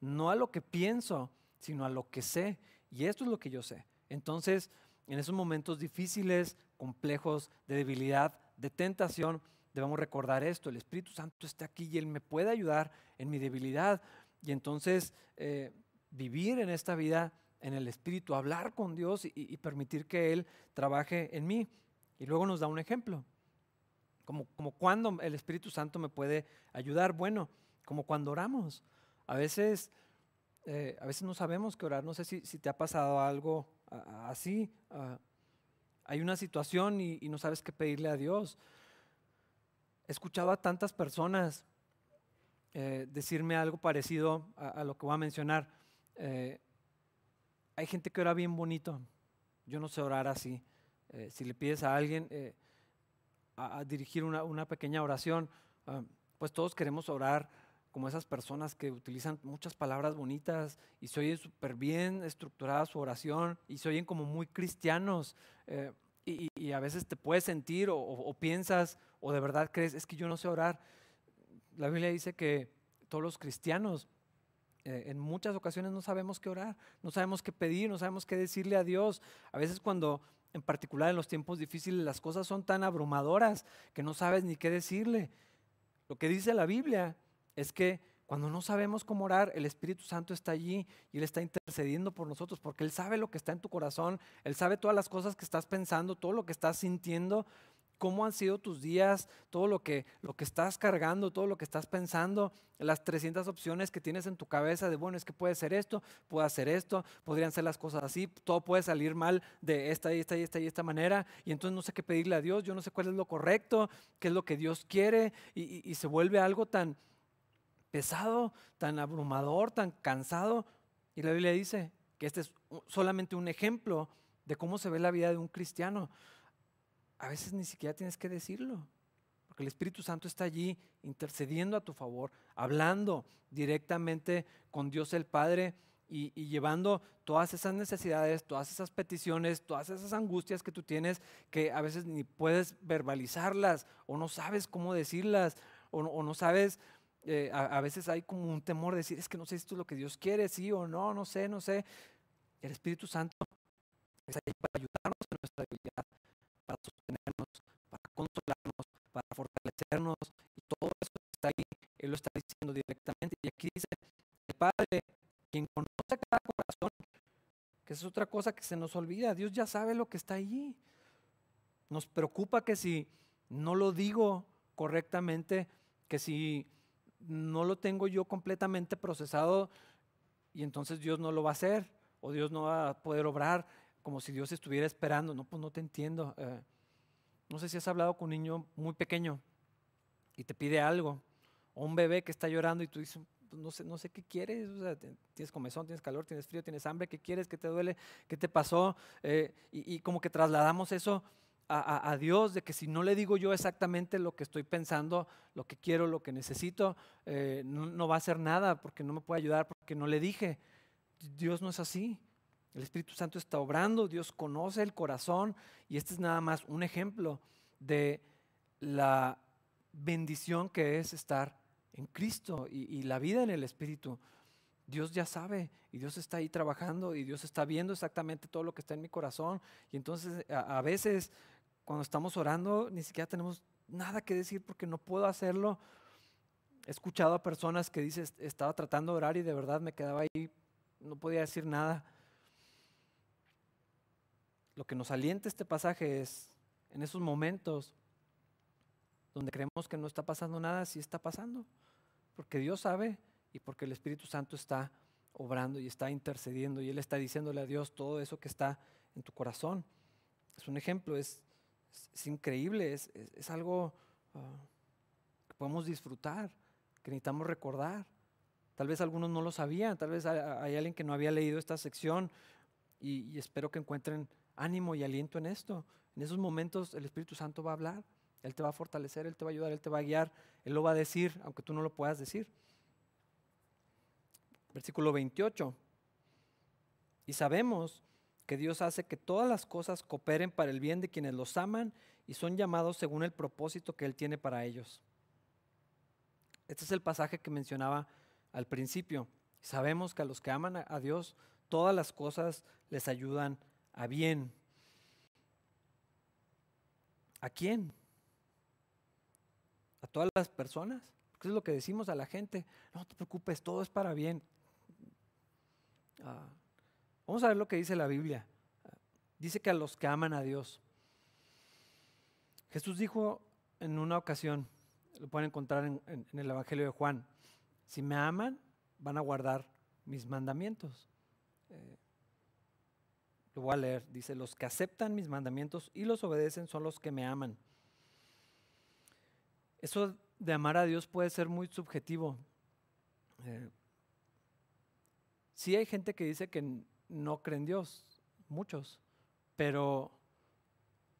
no a lo que pienso, sino a lo que sé. Y esto es lo que yo sé. Entonces, en esos momentos difíciles, complejos, de debilidad, de tentación, debemos recordar esto, el Espíritu Santo está aquí y Él me puede ayudar en mi debilidad. Y entonces eh, vivir en esta vida en el Espíritu, hablar con Dios y, permitir que Él trabaje en mí. Y luego nos da un ejemplo, como, como cuando el Espíritu Santo me puede ayudar. Bueno, como cuando oramos. A veces, eh, a veces no sabemos qué orar. No sé si, te ha pasado algo así. Ah, hay una situación y, no sabes qué pedirle a Dios. He escuchado a tantas personas eh, decirme algo parecido a, lo que voy a mencionar. Eh, hay gente que ora bien bonito. Yo no sé orar así. Eh, si le pides a alguien a, dirigir una, pequeña oración, ah, pues todos queremos orar como esas personas que utilizan muchas palabras bonitas y se oyen súper bien estructurada su oración y se oyen como muy cristianos. Y, a veces te puedes sentir o, piensas o de verdad crees, es que yo no sé orar. La Biblia dice que todos los cristianos eh, en muchas ocasiones no sabemos qué orar, no sabemos qué pedir, no sabemos qué decirle a Dios. A veces cuando, en particular en los tiempos difíciles, las cosas son tan abrumadoras que no sabes ni qué decirle. Lo que dice la Biblia es que cuando no sabemos cómo orar, el Espíritu Santo está allí y Él está intercediendo por nosotros porque Él sabe lo que está en tu corazón, Él sabe todas las cosas que estás pensando, todo lo que estás sintiendo cómo han sido tus días, todo lo que, lo que estás cargando, todo lo que estás pensando, las 300 opciones que tienes en tu cabeza de, bueno, es que puede ser esto, puede hacer esto, podrían ser las cosas así, todo puede salir mal de esta y esta y esta y esta manera, y entonces no sé qué pedirle a Dios, yo no sé cuál es lo correcto, qué es lo que Dios quiere, y, y se vuelve algo tan pesado, tan abrumador, tan cansado. Y la Biblia dice que este es solamente un ejemplo de cómo se ve la vida de un cristiano a veces ni siquiera tienes que decirlo, porque el Espíritu Santo está allí intercediendo a tu favor, hablando directamente con Dios el Padre y, llevando todas esas necesidades, todas esas peticiones, todas esas angustias que tú tienes, que a veces ni puedes verbalizarlas o no sabes cómo decirlas o no, sabes eh, a, veces hay como un temor de decir, es que no sé si esto es lo que Dios quiere, sí o no, no sé, no sé. El Espíritu Santo está ahí para ayudarnos en nuestra debilidad, para sostenernos, para consolarnos, para fortalecernos, y todo eso está ahí, Él lo está diciendo directamente. Y aquí dice, el Padre, quien conoce cada corazón, que es otra cosa que se nos olvida, Dios ya sabe lo que está allí. Nos preocupa que si no lo digo correctamente, que si no lo tengo yo completamente procesado y entonces Dios no lo va a hacer o Dios no va a poder obrar como si Dios estuviera esperando. No, pues no te entiendo. Eh, no sé si has hablado con un niño muy pequeño y te pide algo, o un bebé que está llorando y tú dices, pues no sé, no sé qué quieres, tienes comezón, tienes calor, tienes frío, tienes hambre, ¿qué quieres? ¿Qué te duele? ¿Qué te pasó? Eh, y, como que trasladamos eso a, Dios, de que si no le digo yo exactamente lo que estoy pensando, lo que quiero, lo que necesito, eh, no, no va a hacer nada porque no me puede ayudar porque no le dije. Dios no es así. El Espíritu Santo está obrando, Dios conoce el corazón y este es nada más un ejemplo de la bendición que es estar en Cristo y, la vida en el Espíritu. Dios ya sabe y Dios está ahí trabajando y Dios está viendo exactamente todo lo que está en mi corazón. Y entonces a, veces cuando estamos orando ni siquiera tenemos nada que decir porque no puedo hacerlo. He escuchado a personas que dicen, estaba tratando de orar y de verdad me quedaba ahí, no podía decir nada. Lo que nos alienta este pasaje es, en esos momentos donde creemos que no está pasando nada, sí está pasando, porque Dios sabe y porque el Espíritu Santo está obrando y está intercediendo y Él está diciéndole a Dios todo eso que está en tu corazón. Es un ejemplo, es, es, increíble, es, es, algo ah, que podemos disfrutar, que necesitamos recordar. Tal vez algunos no lo sabían, tal vez hay, alguien que no había leído esta sección y espero que encuentren ánimo y aliento en esto. En esos momentos el Espíritu Santo va a hablar, Él te va a fortalecer, Él te va a ayudar, Él te va a guiar, Él lo va a decir, aunque tú no lo puedas decir. Versículo 28. Y sabemos que Dios hace que todas las cosas cooperen para el bien de quienes los aman y son llamados según el propósito que Él tiene para ellos. Este es el pasaje que mencionaba al principio. Sabemos que a los que aman a Dios, todas las cosas les ayudan a bien. ¿A quién? ¿A todas las personas? Porque es lo que decimos a la gente. No te preocupes, todo es para bien. Ah, vamos a ver lo que dice la Biblia. Dice que a los que aman a Dios. Jesús dijo en una ocasión, lo pueden encontrar en, el Evangelio de Juan, si me aman, van a guardar mis mandamientos. Eh, lo voy a leer. Dice, los que aceptan mis mandamientos y los obedecen son los que me aman. Eso de amar a Dios puede ser muy subjetivo. Eh, sí hay gente que dice que no cree en Dios, muchos, pero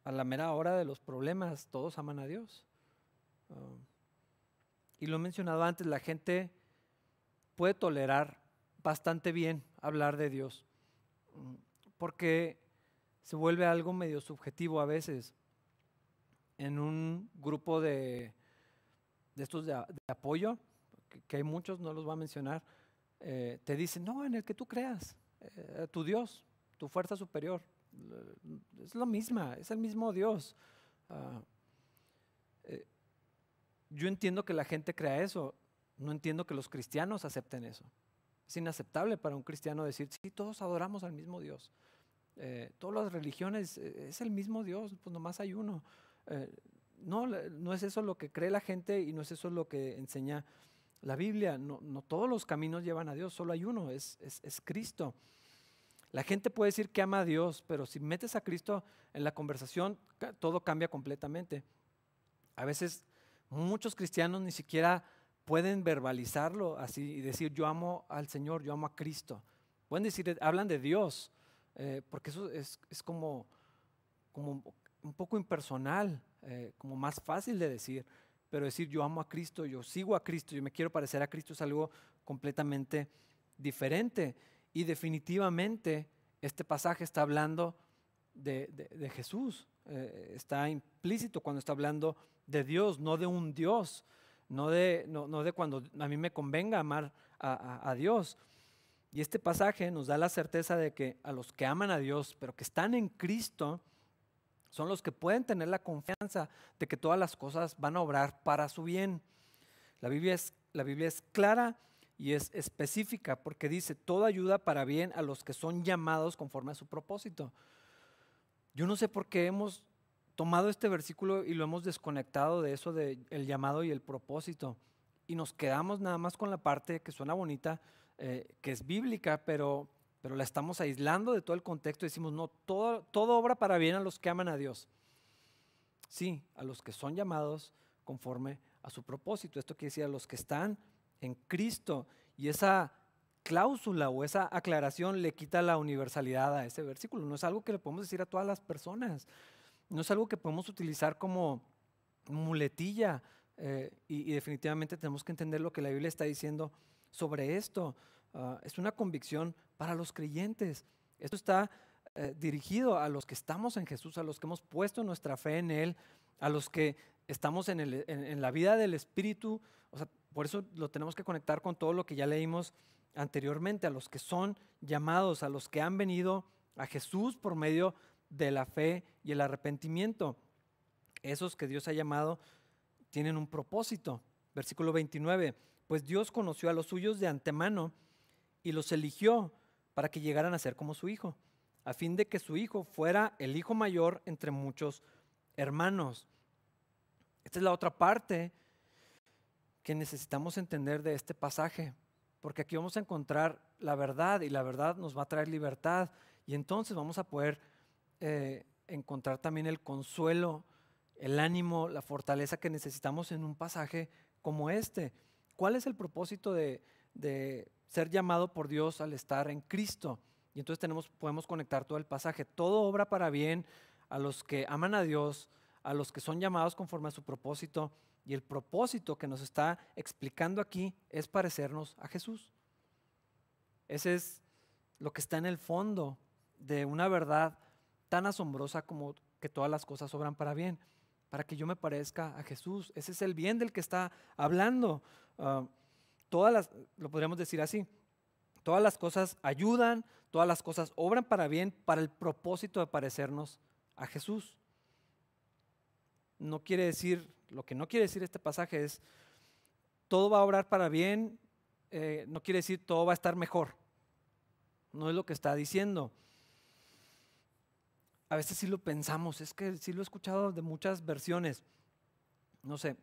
a la mera hora de los problemas todos aman a Dios. Ah, y lo he mencionado antes, la gente puede tolerar bastante bien hablar de Dios, mm, porque se vuelve algo medio subjetivo a veces. En un grupo de, de estos de, apoyo, que, hay muchos, no los voy a mencionar, eh, te dicen, no, en el que tú creas, eh, tu Dios, tu fuerza superior, es lo misma, es el mismo Dios. Ah, eh, yo entiendo que la gente crea eso, no entiendo que los cristianos acepten eso. Es inaceptable para un cristiano decir, sí, todos adoramos al mismo Dios. todas las religiones es el mismo Dios, pues nomás hay uno no, no es eso lo que cree la gente y no es eso lo que enseña la Biblia. No, todos los caminos llevan a Dios, solo hay uno, es, es, Cristo. La gente puede decir que ama a Dios, pero si metes a Cristo en la conversación, todo cambia completamente. A veces muchos cristianos ni siquiera pueden verbalizarlo así y decir yo amo al Señor, yo amo a Cristo. Pueden decir, hablan de Dios, eh, porque eso es, es como, como un poco impersonal, eh, como más fácil de decir, pero decir yo amo a Cristo, yo sigo a Cristo, yo me quiero parecer a Cristo es algo completamente diferente. Y definitivamente este pasaje está hablando de, Jesús, eh, está implícito cuando está hablando de Dios, no de un Dios, no de, no, de cuando a mí me convenga amar a Dios. Y este pasaje nos da la certeza de que a los que aman a Dios, pero que están en Cristo, son los que pueden tener la confianza de que todas las cosas van a obrar para su bien. La Biblia es, la Biblia es clara y es específica porque dice, toda ayuda para bien a los que son llamados conforme a su propósito. Yo no sé por qué hemos tomado este versículo y lo hemos desconectado de eso del llamado y el propósito. Y nos quedamos nada más con la parte que suena bonita, eh, que es bíblica, pero pero la estamos aislando de todo el contexto y decimos, no, todo, todo obra para bien a los que aman a Dios. Sí, a los que son llamados conforme a su propósito. Esto quiere decir a los que están en Cristo. Y esa cláusula o esa aclaración le quita la universalidad a ese versículo. No es algo que le podemos decir a todas las personas. No es algo que podemos utilizar como muletilla. Eh, y definitivamente tenemos que entender lo que la Biblia está diciendo sobre esto. Ah, es una convicción para los creyentes. Esto está eh, dirigido a los que estamos en Jesús, a los que hemos puesto nuestra fe en Él, a los que estamos en, la vida del Espíritu. O sea, por eso lo tenemos que conectar con todo lo que ya leímos anteriormente, a los que son llamados, a los que han venido a Jesús por medio de la fe y el arrepentimiento. Esos que Dios ha llamado tienen un propósito. Versículo 29, pues Dios conoció a los suyos de antemano y los eligió para que llegaran a ser como su hijo, a fin de que su hijo fuera el hijo mayor entre muchos hermanos. Esta es la otra parte que necesitamos entender de este pasaje, porque aquí vamos a encontrar la verdad y la verdad nos va a traer libertad y entonces vamos a poder eh, encontrar también el consuelo, el ánimo, la fortaleza que necesitamos en un pasaje como este. ¿Cuál es el propósito de, de ser llamado por Dios al estar en Cristo. Y entonces tenemos, podemos conectar todo el pasaje. Todo obra para bien a los que aman a Dios, a los que son llamados conforme a su propósito. Y el propósito que nos está explicando aquí es parecernos a Jesús. Ese es lo que está en el fondo de una verdad tan asombrosa como que todas las cosas obran para bien, para que yo me parezca a Jesús. Ese es el bien del que está hablando. Ah, todas las, lo podríamos decir así, todas las cosas ayudan, todas las cosas obran para bien, para el propósito de parecernos a Jesús. No quiere decir, lo que no quiere decir este pasaje es, todo va a obrar para bien, eh, no quiere decir todo va a estar mejor. No es lo que está diciendo. A veces sí lo pensamos, es que sí lo he escuchado de muchas versiones. No sé,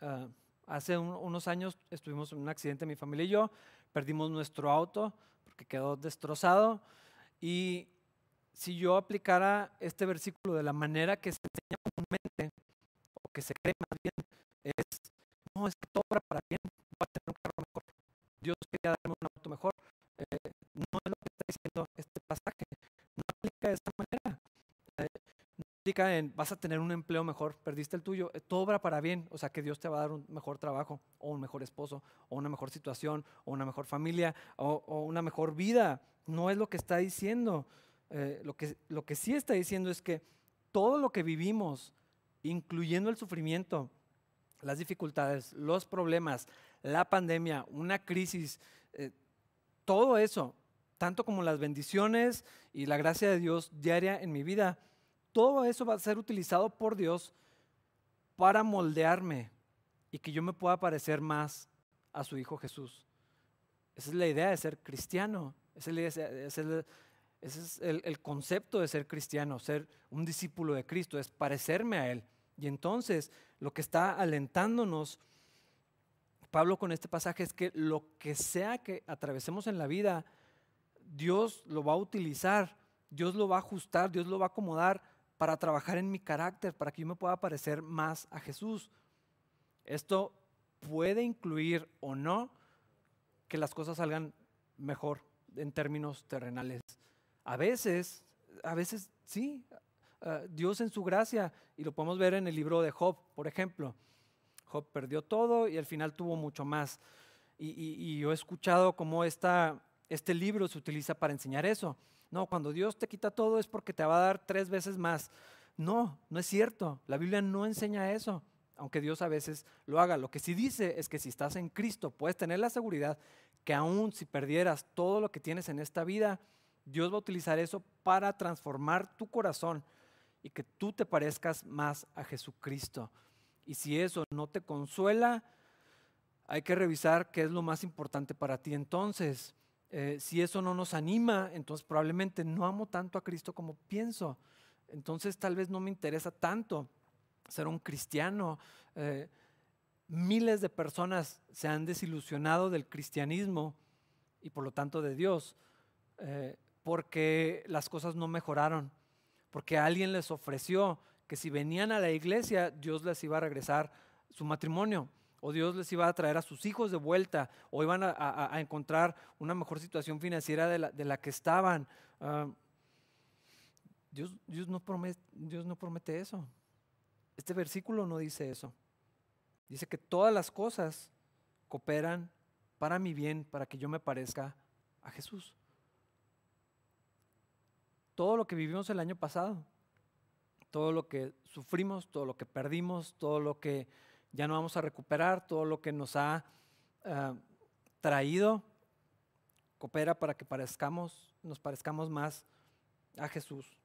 ah, hace unos años estuvimos en un accidente mi familia y yo, perdimos nuestro auto porque quedó destrozado y si yo aplicara este versículo de la manera que se enseña comúnmente, que se cree más bien, es, no, es que todo para bien, va a tener un carro mejor. Dios quería darme un auto mejor. Eh, no es lo que está diciendo este pasaje. No aplica de esta manera. Eh, no aplica en vas a tener un empleo mejor, perdiste el tuyo. Eh, todo para bien. O sea, que Dios te va a dar un mejor trabajo, o un mejor esposo, o una mejor situación, o una mejor familia, o, o una mejor vida. No es lo que está diciendo. lo, que, lo que sí está diciendo es que todo lo que vivimos, incluyendo el sufrimiento, las dificultades, los problemas, la pandemia, una crisis, eh, todo eso, tanto como las bendiciones y la gracia de Dios diaria en mi vida, todo eso va a ser utilizado por Dios para moldearme y que yo me pueda parecer más a su Hijo Jesús. Esa es la idea de ser cristiano. Es, ese es el concepto de ser cristiano, ser un discípulo de Cristo, es parecerme a Él. Y entonces lo que está alentándonos Pablo con este pasaje es que lo que sea que atravesemos en la vida, Dios lo va a utilizar, Dios lo va a ajustar, Dios lo va a acomodar para trabajar en mi carácter, para que yo me pueda parecer más a Jesús. Esto puede incluir o no que las cosas salgan mejor en términos terrenales. A veces, a veces sí, eh, Dios en su gracia, y lo podemos ver en el libro de Job, por ejemplo. Job perdió todo y al final tuvo mucho más. Y, yo he escuchado cómo esta, este libro se utiliza para enseñar eso. No, cuando Dios te quita todo es porque te va a dar tres veces más. No, no es cierto. La Biblia no enseña eso, aunque Dios a veces lo haga. Lo que sí dice es que si estás en Cristo, puedes tener la seguridad que aún si perdieras todo lo que tienes en esta vida, Dios va a utilizar eso para transformar tu corazón y que tú te parezcas más a Jesucristo. Y si eso no te consuela, hay que revisar qué es lo más importante para ti entonces. Eh, si eso no nos anima, entonces probablemente no amo tanto a Cristo como pienso. Entonces tal vez no me interesa tanto ser un cristiano. Eh, miles de personas se han desilusionado del cristianismo y por lo tanto de Dios eh, porque las cosas no mejoraron porque alguien les ofreció que si venían a la iglesia, Dios les iba a regresar su matrimonio, o Dios les iba a traer a sus hijos de vuelta, o iban a, encontrar una mejor situación financiera de la, que estaban. Ah, Dios, Dios, no promete, Dios no promete eso. Este versículo no dice eso. Dice que todas las cosas cooperan para mi bien, para que yo me parezca a Jesús todo lo que vivimos el año pasado, todo lo que sufrimos, todo lo que perdimos, todo lo que ya no vamos a recuperar, todo lo que nos ha eh, traído, coopera para que parezcamos, nos parezcamos más a Jesús.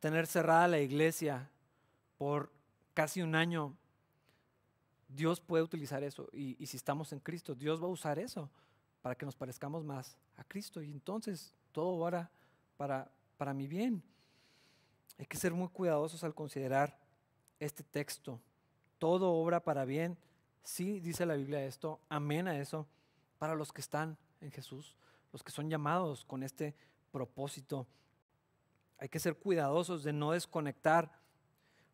Tener cerrada la iglesia por casi un año, Dios puede utilizar eso. Y, y si estamos en Cristo, Dios va a usar eso para que nos parezcamos más a Cristo. Y entonces todo ahora para, para mi bien. Hay que ser muy cuidadosos al considerar este texto. Todo obra para bien. Sí, dice la Biblia esto. Amén a eso. Para los que están en Jesús, los que son llamados con este propósito. Hay que ser cuidadosos de no desconectar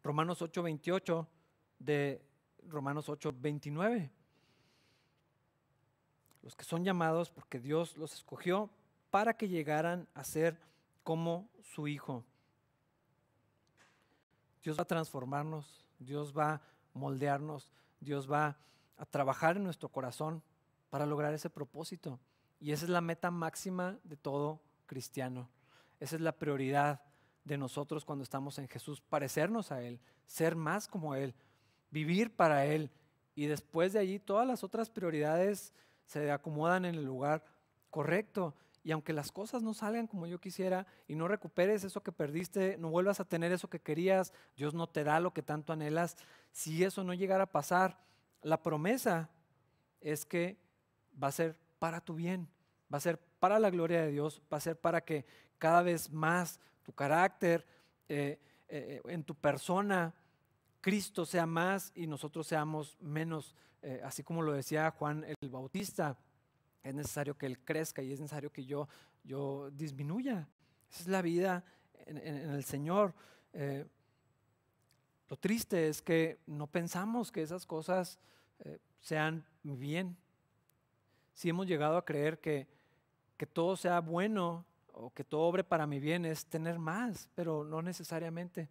Romanos 8:28 de Romanos 8:29. Los que son llamados porque Dios los escogió para que llegaran a ser como su Hijo. Dios va a transformarnos, Dios va a moldearnos, Dios va a trabajar en nuestro corazón para lograr ese propósito. Y esa es la meta máxima de todo cristiano. Esa es la prioridad de nosotros cuando estamos en Jesús, parecernos a Él, ser más como Él, vivir para Él. Y después de allí todas las otras prioridades se acomodan en el lugar correcto. Y aunque las cosas no salgan como yo quisiera y no recuperes eso que perdiste, no vuelvas a tener eso que querías, Dios no te da lo que tanto anhelas, si eso no llegara a pasar, la promesa es que va a ser para tu bien, va a ser para la gloria de Dios, va a ser para que cada vez más tu carácter, eh, eh, en tu persona, Cristo sea más y nosotros seamos menos, eh, así como lo decía Juan el Bautista es necesario que Él crezca y es necesario que yo, yo disminuya. Esa es la vida en, el Señor. Eh, lo triste es que no pensamos que esas cosas eh, sean bien. Si hemos llegado a creer que, que todo sea bueno o que todo obre para mi bien es tener más, pero no necesariamente.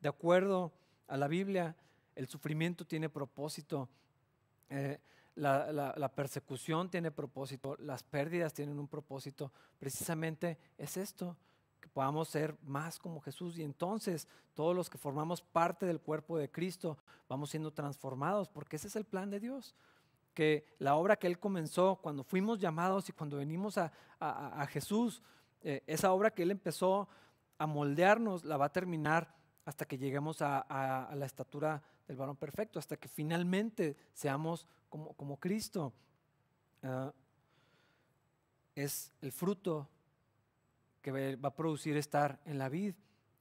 De acuerdo a la Biblia, el sufrimiento tiene propósito. Eh, la, persecución tiene propósito, las pérdidas tienen un propósito. Precisamente es esto, que podamos ser más como Jesús y entonces todos los que formamos parte del cuerpo de Cristo vamos siendo transformados, porque ese es el plan de Dios. Que la obra que Él comenzó cuando fuimos llamados y cuando venimos a, Jesús, eh, esa obra que Él empezó a moldearnos, la va a terminar hasta que lleguemos a, la estatura del varón perfecto, hasta que finalmente seamos como, como Cristo. Ah, es el fruto que va a producir estar en la vid,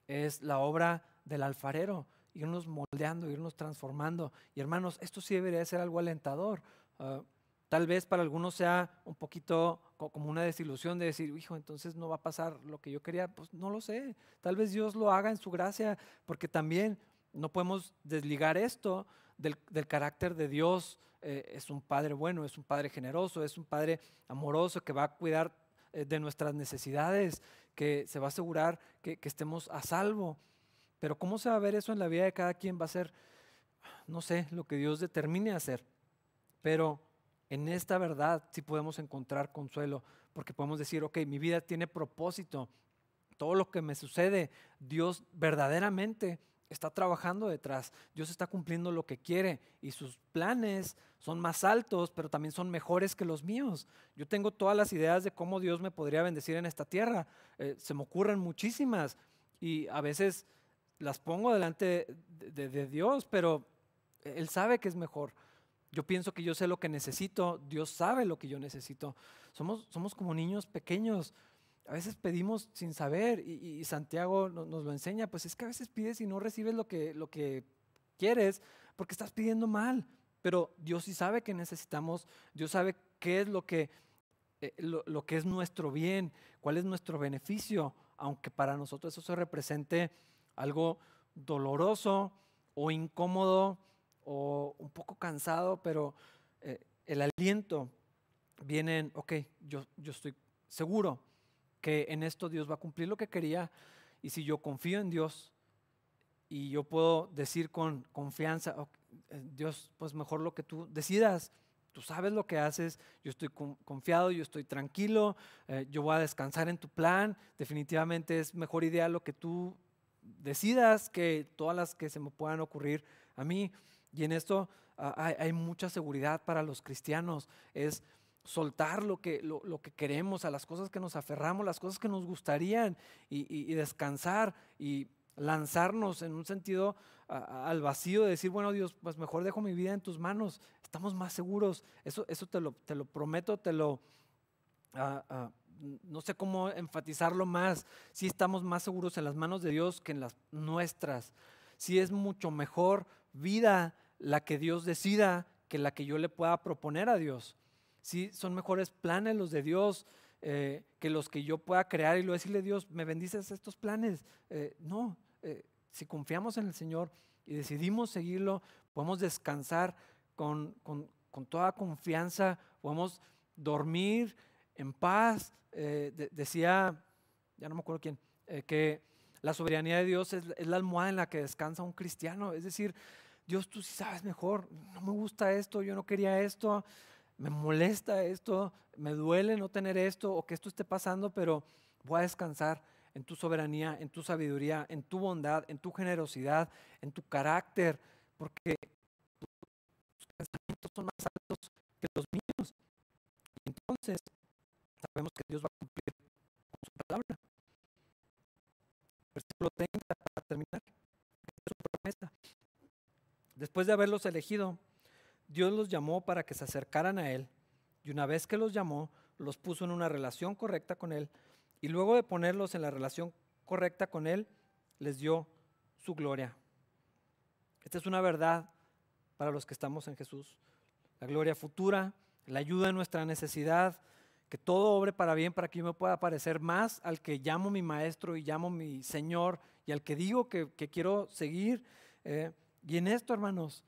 es la obra del alfarero, irnos moldeando, irnos transformando. Y hermanos, esto sí debería ser algo alentador. Ah, Tal vez para algunos sea un poquito como una desilusión de decir, hijo, entonces no va a pasar lo que yo quería. Pues no lo sé. Tal vez Dios lo haga en su gracia, porque también no podemos desligar esto del, carácter de Dios. Eh, es un Padre bueno, es un Padre generoso, es un Padre amoroso que va a cuidar eh, de nuestras necesidades, que se va a asegurar que, estemos a salvo. Pero ¿cómo se va a ver eso en la vida de cada quien? Va a ser, no sé, lo que Dios determine hacer. Pero en esta verdad sí podemos encontrar consuelo, porque podemos decir, ok, mi vida tiene propósito, todo lo que me sucede, Dios verdaderamente está trabajando detrás, Dios está cumpliendo lo que quiere y sus planes son más altos, pero también son mejores que los míos. Yo tengo todas las ideas de cómo Dios me podría bendecir en esta tierra, eh, se me ocurren muchísimas y a veces las pongo delante de Dios, pero Él sabe que es mejor. Yo pienso que yo sé lo que necesito, Dios sabe lo que yo necesito. Somos, somos como niños pequeños. A veces pedimos sin saber y, Santiago nos, lo enseña, pues es que a veces pides y no recibes lo que, lo que quieres porque estás pidiendo mal. Pero Dios sí sabe que necesitamos, Dios sabe qué es lo que, eh, lo que es nuestro bien, cuál es nuestro beneficio, aunque para nosotros eso se represente algo doloroso o incómodo o un poco cansado, pero eh, el aliento viene en, ok, yo, yo estoy seguro que en esto Dios va a cumplir lo que quería y si yo confío en Dios y yo puedo decir con confianza, eh, Dios, pues mejor lo que tú decidas, tú sabes lo que haces, yo estoy confiado, yo estoy tranquilo, eh, yo voy a descansar en tu plan, definitivamente es mejor idea lo que tú decidas que todas las que se me puedan ocurrir a mí. Y en esto ah, hay, mucha seguridad para los cristianos. Es soltar lo que, lo, que queremos, a las cosas que nos aferramos, las cosas que nos gustarían y, descansar y lanzarnos en un sentido al vacío de decir, bueno Dios, pues mejor dejo mi vida en tus manos, estamos más seguros, eso, eso te, lo, te lo prometo, te lo... Ah, no sé cómo enfatizarlo más, si estamos más seguros en las manos de Dios que en las nuestras, si es mucho mejor vida la que Dios decida que la que yo le pueda proponer a Dios. Si son mejores planes los de Dios eh, que los que yo pueda crear y luego decirle, Dios, me bendices estos planes. Eh, no, eh, si confiamos en el Señor y decidimos seguirlo, podemos descansar con, toda confianza, podemos dormir en paz. decía, ya no me acuerdo quién, que la soberanía de Dios es, es, la almohada en la que descansa un cristiano. Es decir, Dios, tú sí sabes mejor, no me gusta esto, yo no quería esto, me molesta esto, me duele no tener esto o que esto esté pasando, pero voy a descansar en tu soberanía, en tu sabiduría, en tu bondad, en tu generosidad, en tu carácter, porque tus pensamientos son más altos que los míos. Y entonces sabemos que Dios va a cumplir con su palabra. Versículo 30 para terminar. Es su promesa. Después de haberlos elegido, Dios los llamó para que se acercaran a Él. Y una vez que los llamó, los puso en una relación correcta con Él. Y luego de ponerlos en la relación correcta con Él, les dio su gloria. Esta es una verdad para los que estamos en Jesús. La gloria futura, la ayuda en nuestra necesidad, que todo obre para bien para que yo me pueda parecer más al que llamo mi maestro y llamo mi Señor y al que digo que, quiero seguir. Eh, y en esto, hermanos,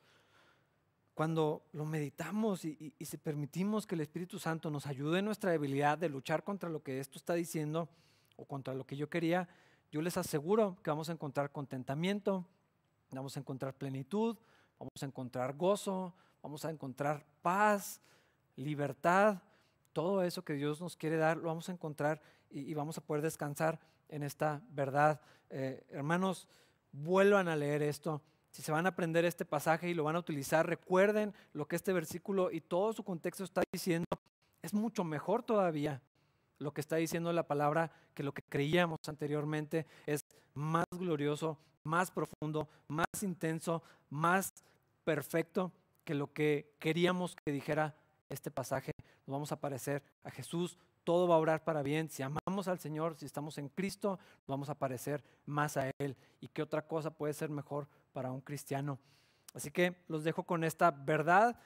cuando lo meditamos y, si permitimos que el Espíritu Santo nos ayude en nuestra debilidad de luchar contra lo que esto está diciendo o contra lo que yo quería, yo les aseguro que vamos a encontrar contentamiento, vamos a encontrar plenitud, vamos a encontrar gozo, vamos a encontrar paz, libertad, todo eso que Dios nos quiere dar, lo vamos a encontrar y, vamos a poder descansar en esta verdad. Eh, hermanos, vuelvan a leer esto si se van a aprender este pasaje y lo van a utilizar, recuerden lo que este versículo y todo su contexto está diciendo. Es mucho mejor todavía lo que está diciendo la palabra que lo que creíamos anteriormente. Es más glorioso, más profundo, más intenso, más perfecto que lo que queríamos que dijera este pasaje. Nos vamos a parecer a Jesús, todo va a obrar para bien. Si amamos al Señor, si estamos en Cristo, vamos a parecer más a Él. ¿Y qué otra cosa puede ser mejor para un cristiano? Así que los dejo con esta verdad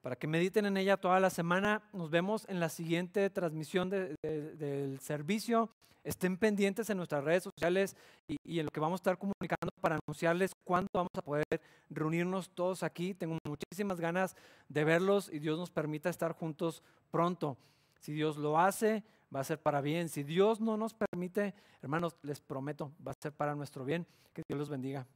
para que mediten en ella toda la semana. Nos vemos en la siguiente transmisión del servicio. Estén pendientes en nuestras redes sociales y, y, en lo que vamos a estar comunicando para anunciarles cuándo vamos a poder reunirnos todos aquí. Tengo muchísimas ganas de verlos y Dios nos permita estar juntos pronto. Si Dios lo hace, va a ser para bien. Si Dios no nos permite, hermanos, les prometo, va a ser para nuestro bien. Que Dios los bendiga.